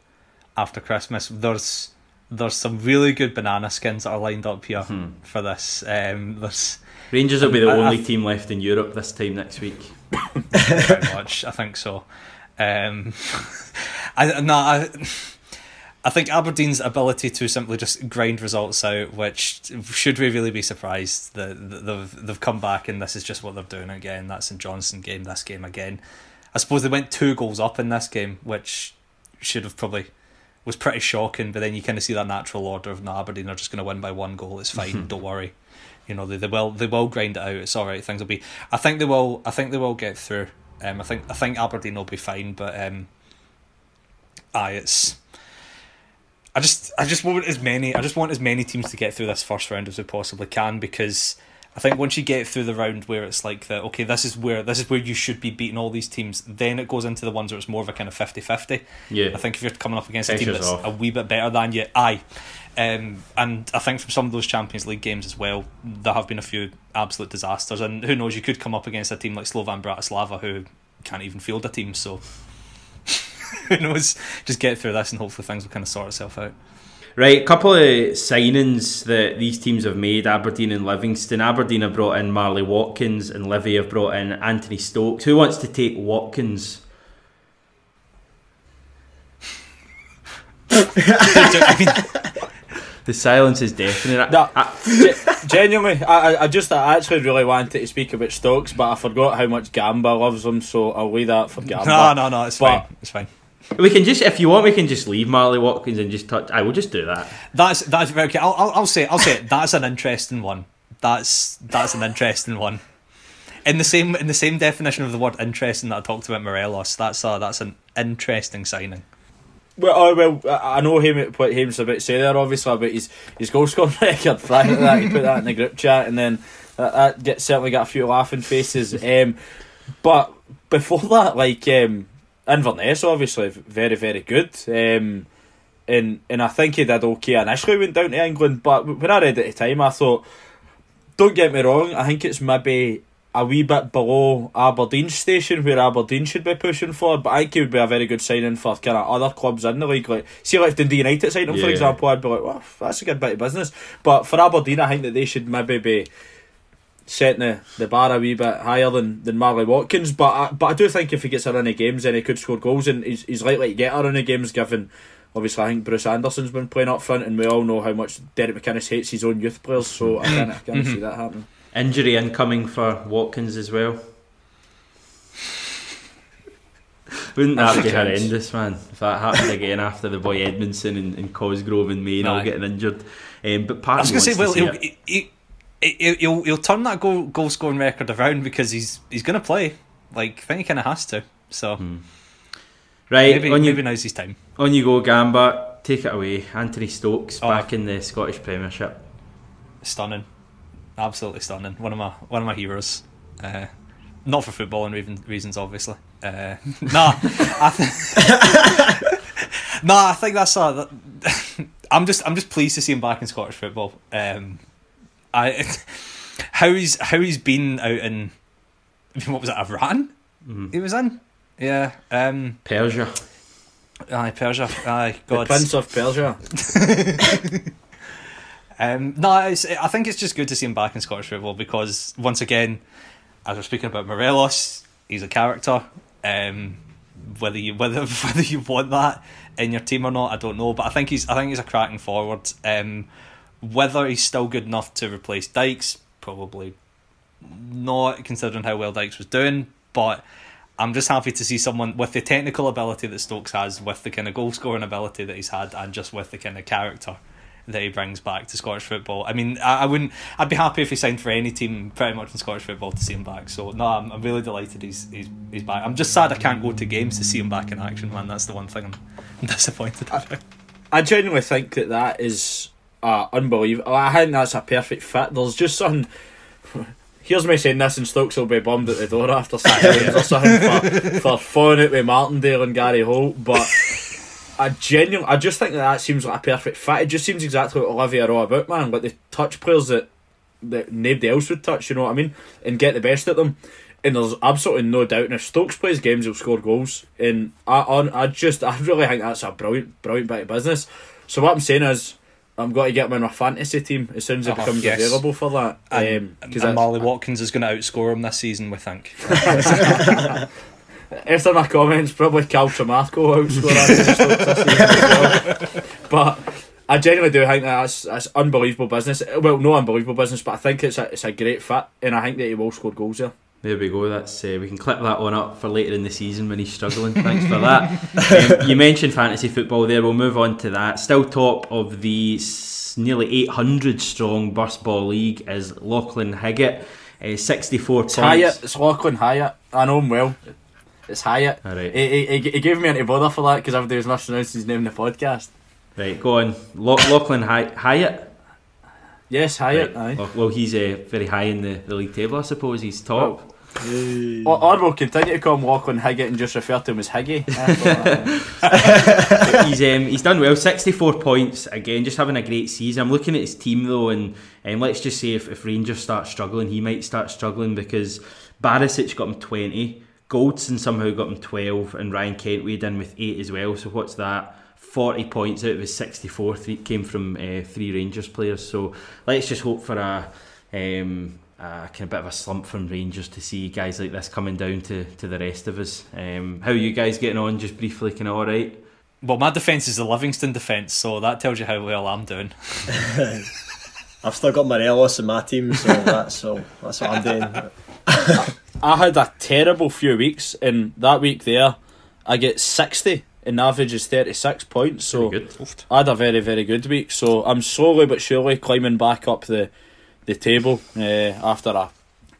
Speaker 2: after Christmas. There's there's some really good banana skins that are lined up here for this. Um, there's
Speaker 1: Rangers will be the
Speaker 2: I- I-
Speaker 1: only team left in Europe this time next week.
Speaker 2: pretty much, I think so. Um, I no, I, I think Aberdeen's ability to simply just grind results out, which should we really be surprised that they've they've come back and this is just what they're doing again. That's in Johnson game, this game again. I suppose they went two goals up in this game, which should have probably was pretty shocking. But then you kind of see that natural order of no, Aberdeen are just going to win by one goal. It's fine, don't worry. You know they, they will they will grind it out. It's all right. Things will be. I think they will. I think they will get through. Um, I think I think Aberdeen will be fine, but um, aye, it's. I just I just want as many I just want as many teams to get through this first round as we possibly can because I think once you get through the round where it's like that, okay this is where this is where you should be beating all these teams then it goes into the ones where it's more of a kind of 50-50
Speaker 1: Yeah.
Speaker 2: I think if you're coming up against a team that's
Speaker 1: off.
Speaker 2: a wee bit better than you aye um, and I think from some of those Champions League games as well there have been a few absolute disasters and who knows you could come up against a team like Slovan Bratislava who can't even field a team so who knows just get through this and hopefully things will kind of sort itself out
Speaker 1: Right, a couple of signings that these teams have made Aberdeen and Livingston. Aberdeen have brought in Marley Watkins and Livy have brought in Anthony Stokes. Who wants to take Watkins?
Speaker 2: I mean,
Speaker 1: The silence is deafening.
Speaker 3: No,
Speaker 1: I-
Speaker 3: genuinely, I, I- I just I actually really wanted to speak about Stokes, but I forgot how much Gamba loves him, so I'll leave that for Gamba.
Speaker 2: no, no, no, it's
Speaker 3: But-
Speaker 2: fine. It's fine.
Speaker 1: We can just, if you want, we can just leave Marley Watkins and just touch. I will just do that.
Speaker 2: That's that's very okay. I'll, I'll I'll say I'll say it. That's an interesting one. That's that's an interesting one. In the same in the same definition of the word interesting that I talked about Morelos, that's a that's an interesting signing.
Speaker 3: Well, oh, well, I I know him what Hames about to say there, obviously, about his his goal scoring record. Prior to that, he put that in the group chat, and then that, that get, certainly got a few laughing faces. Um, but before that, like um, Inverness, obviously very very good. Um, and and I think he did okay initially. Went down to England, but when I read it at the time, I thought, don't get me wrong, I think it's maybe a wee bit below Aberdeen station where Aberdeen should be pushing for, but I think he would be a very good signing for kind of other clubs in the league. Like, see, like if Dundee United signed him, for example, I'd be like, well, that's a good bit of business. But for Aberdeen, I think that they should maybe be setting the, the bar a wee bit higher than, than Marley Watkins. But I, but I do think if he gets her in the games, then he could score goals, and he's, he's likely to get her in the games given. Obviously, I think Bruce Anderson's been playing up front, and we all know how much Derek McInnes hates his own youth players, so I can't, I can't see that happening.
Speaker 1: Injury incoming for Watkins as well. Wouldn't that be
Speaker 3: Africans.
Speaker 1: horrendous, man? If that happened again after the boy Edmondson and, and Cosgrove and Main all getting injured. Um, but part
Speaker 2: I was
Speaker 1: of
Speaker 2: going to say, well, he'll,
Speaker 1: see
Speaker 2: he, he, he, he'll he'll turn that goal goal scoring record around because he's he's going to play. Like I think he kind of has to. So
Speaker 1: it. right
Speaker 2: maybe
Speaker 1: on you
Speaker 2: maybe now's his time.
Speaker 1: on you go, Gamba. Take it away. Anthony Stokes
Speaker 2: Oh.
Speaker 1: back in the Scottish Premiership.
Speaker 2: Stunning, absolutely stunning. One of my one of my heroes. Uh, not for footballing reason, reasons, obviously. Uh, nah, I th- nah, I think that's a. That, I'm just I'm just pleased to see him back in Scottish football. Um, I how he's how he's been out in what was it Iran? He was in, yeah. Um,
Speaker 1: Persia.
Speaker 2: aye, Persia. Aye,
Speaker 3: The
Speaker 2: God.
Speaker 3: Prince of Persia.
Speaker 2: Um, no, I think it's just good to see him back in Scottish football because once again, as we're speaking about Morelos, he's a character. Um, whether you whether whether you want that in your team or not, I don't know. But I think he's I think he's a cracking forward. Um, whether he's still good enough to replace Dykes, probably not, considering how well Dykes was doing. But I'm just happy to see someone with the technical ability that Stokes has, with the kind of goal scoring ability that he's had, and just with the kind of character that he brings back to Scottish football. I mean, I, I wouldn't. I'd be happy if he signed for any team, pretty much in Scottish football, to see him back. So no, I'm, I'm really delighted he's, he's he's back. I'm just sad I can't go to games to see him back in action, man. That's the one thing I'm, I'm disappointed about.
Speaker 3: I genuinely think that that is uh, unbelievable. I think that's a perfect fit. There's just something. Here's me saying this, and Stokes will be bummed at the door after games or something for, for falling out with Martindale and Gary Holt. But I genuinely, I just think that that seems like a perfect fit. It just seems exactly what Olivia are all about, man. Like the touch players that that nobody else would touch. You know what I mean? And get the best at them. and there's absolutely no doubt. And If Stokes plays games, he'll score goals, and I, on, I just, I really think that's a brilliant, brilliant bit of business. So what I'm saying is, I'm going to get him in my fantasy team as soon as it
Speaker 2: Uh-huh,
Speaker 3: becomes
Speaker 2: yes.
Speaker 3: available for that.
Speaker 2: And,
Speaker 3: Um,
Speaker 2: and Marley Watkins is going to outscore him this season, we think.
Speaker 3: after my comments, probably Cal Tramarco outscore Anthony Stokes this season. But I genuinely do think that that's, that's unbelievable business. Well, no unbelievable business, but I think it's a, it's a great fit, and I think that he will score goals there.
Speaker 1: There we go. That's uh, we can clip that one up for later in the season when he's struggling. Thanks for that. Um, you mentioned fantasy football there. We'll move on to that. Still top of the s- nearly 800 strong burst ball league is Lachlan Higgett. Uh, 64
Speaker 3: It's
Speaker 1: points.
Speaker 3: Hyatt, it's Lachlan Hyatt. I know him well. It's Hyatt.
Speaker 1: All right.
Speaker 3: He, he, he gave me any bother for that because everybody was mispronouncing his name in the podcast.
Speaker 1: Right, go on. Lo- Lachlan Hy- Hyatt.
Speaker 3: Yes, Hyatt.
Speaker 1: Right. Well, well, he's uh, very high in the, the league table, I suppose. He's top.
Speaker 3: Or, or we'll continue to call him Lachlan Higgett and just refer to him as Higgy.
Speaker 1: he's um, he's done well. Sixty four points again, just having a great season. I'm looking at his team though, and um, let's just say if, if Rangers start struggling, he might start struggling because Barisic got him twenty, Goldson somehow got him twelve, and Ryan Kent weighed in with eight as well. So what's that? Forty points out of his sixty four three came from uh, three Rangers players. So let's just hope for a. Um, a kind of bit of a slump from Rangers to see guys like this coming down to, to the rest of us. Um, how are you guys getting on? Just briefly, kind of all right.
Speaker 2: Well, my defence is the Livingston defence, so that tells you how well I'm doing.
Speaker 4: I've still got Morelos in my team, so that's so that's what I'm doing.
Speaker 3: I had a terrible few weeks, and that week there, I get 60, and the average is 36 points. So
Speaker 1: good.
Speaker 3: I had a very, very good week. So I'm slowly but surely climbing back up the, the table uh, after a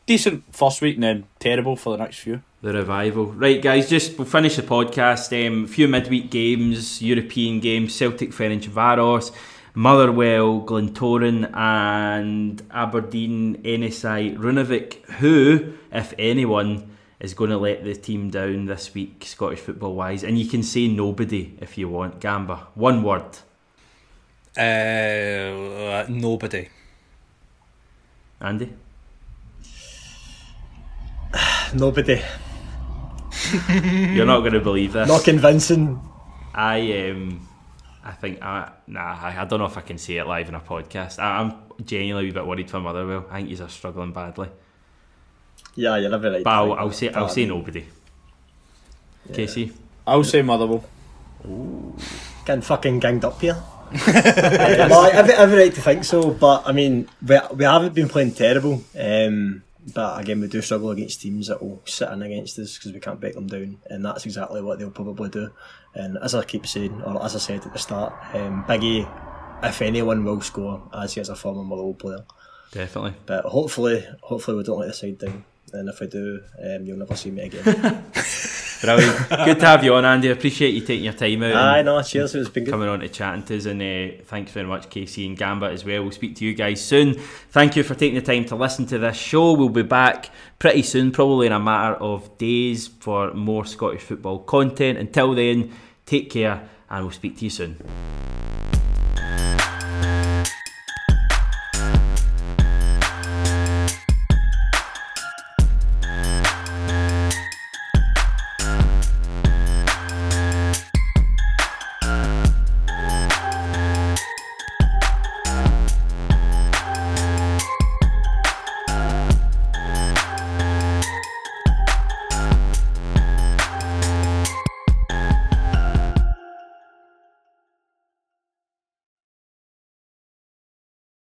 Speaker 3: decent first week and then terrible for the next few.
Speaker 1: The revival. Right, guys, just we'll finish the podcast. Um, a few midweek games, European games, Celtic Ferencvaros, Motherwell, Glentoran, and Aberdeen, NSI, Runavik. Who, if anyone, is going to let the team down this week, Scottish football wise? And you can say nobody if you want. Gamba. One word.
Speaker 2: Uh, nobody.
Speaker 1: Andy?
Speaker 4: Nobody.
Speaker 1: You're not going to believe this.
Speaker 4: Not convincing.
Speaker 1: I um, I think I nah. I, I don't know if I can say it live in a podcast. I, I'm genuinely a bit worried for Motherwell. I think he's are struggling badly.
Speaker 4: Yeah, you're never right.
Speaker 1: But I'll,
Speaker 4: think
Speaker 1: I'll
Speaker 4: that.
Speaker 1: say I'll say
Speaker 4: I mean,
Speaker 1: nobody. Casey,
Speaker 3: I'll say Motherwell.
Speaker 4: Getting fucking ganged up here. Well, I've every right to think so, but I mean, we, we haven't been playing terrible. Um, but again, we do struggle against teams that will sit in against us because we can't break them down, and that's exactly what they'll probably do. And as I keep saying, or as I said at the start, um, Biggie, if anyone will score, as he is a former Motherwell player.
Speaker 1: definitely.
Speaker 4: But hopefully, hopefully we don't let the side down. And if I do, um, you'll never see me again.
Speaker 1: Brilliant. Good to have you on, Andy. I appreciate you taking your time out.
Speaker 4: Aye,
Speaker 1: and
Speaker 4: no, cheers. It's been good.
Speaker 1: Coming on to chatting to us, and uh, thanks very much, Casey and Gamba, as well. We'll speak to you guys soon. Thank you for taking the time to listen to this show. We'll be back pretty soon, probably in a matter of days, for more Scottish football content. Until then, take care, and we'll speak to you soon.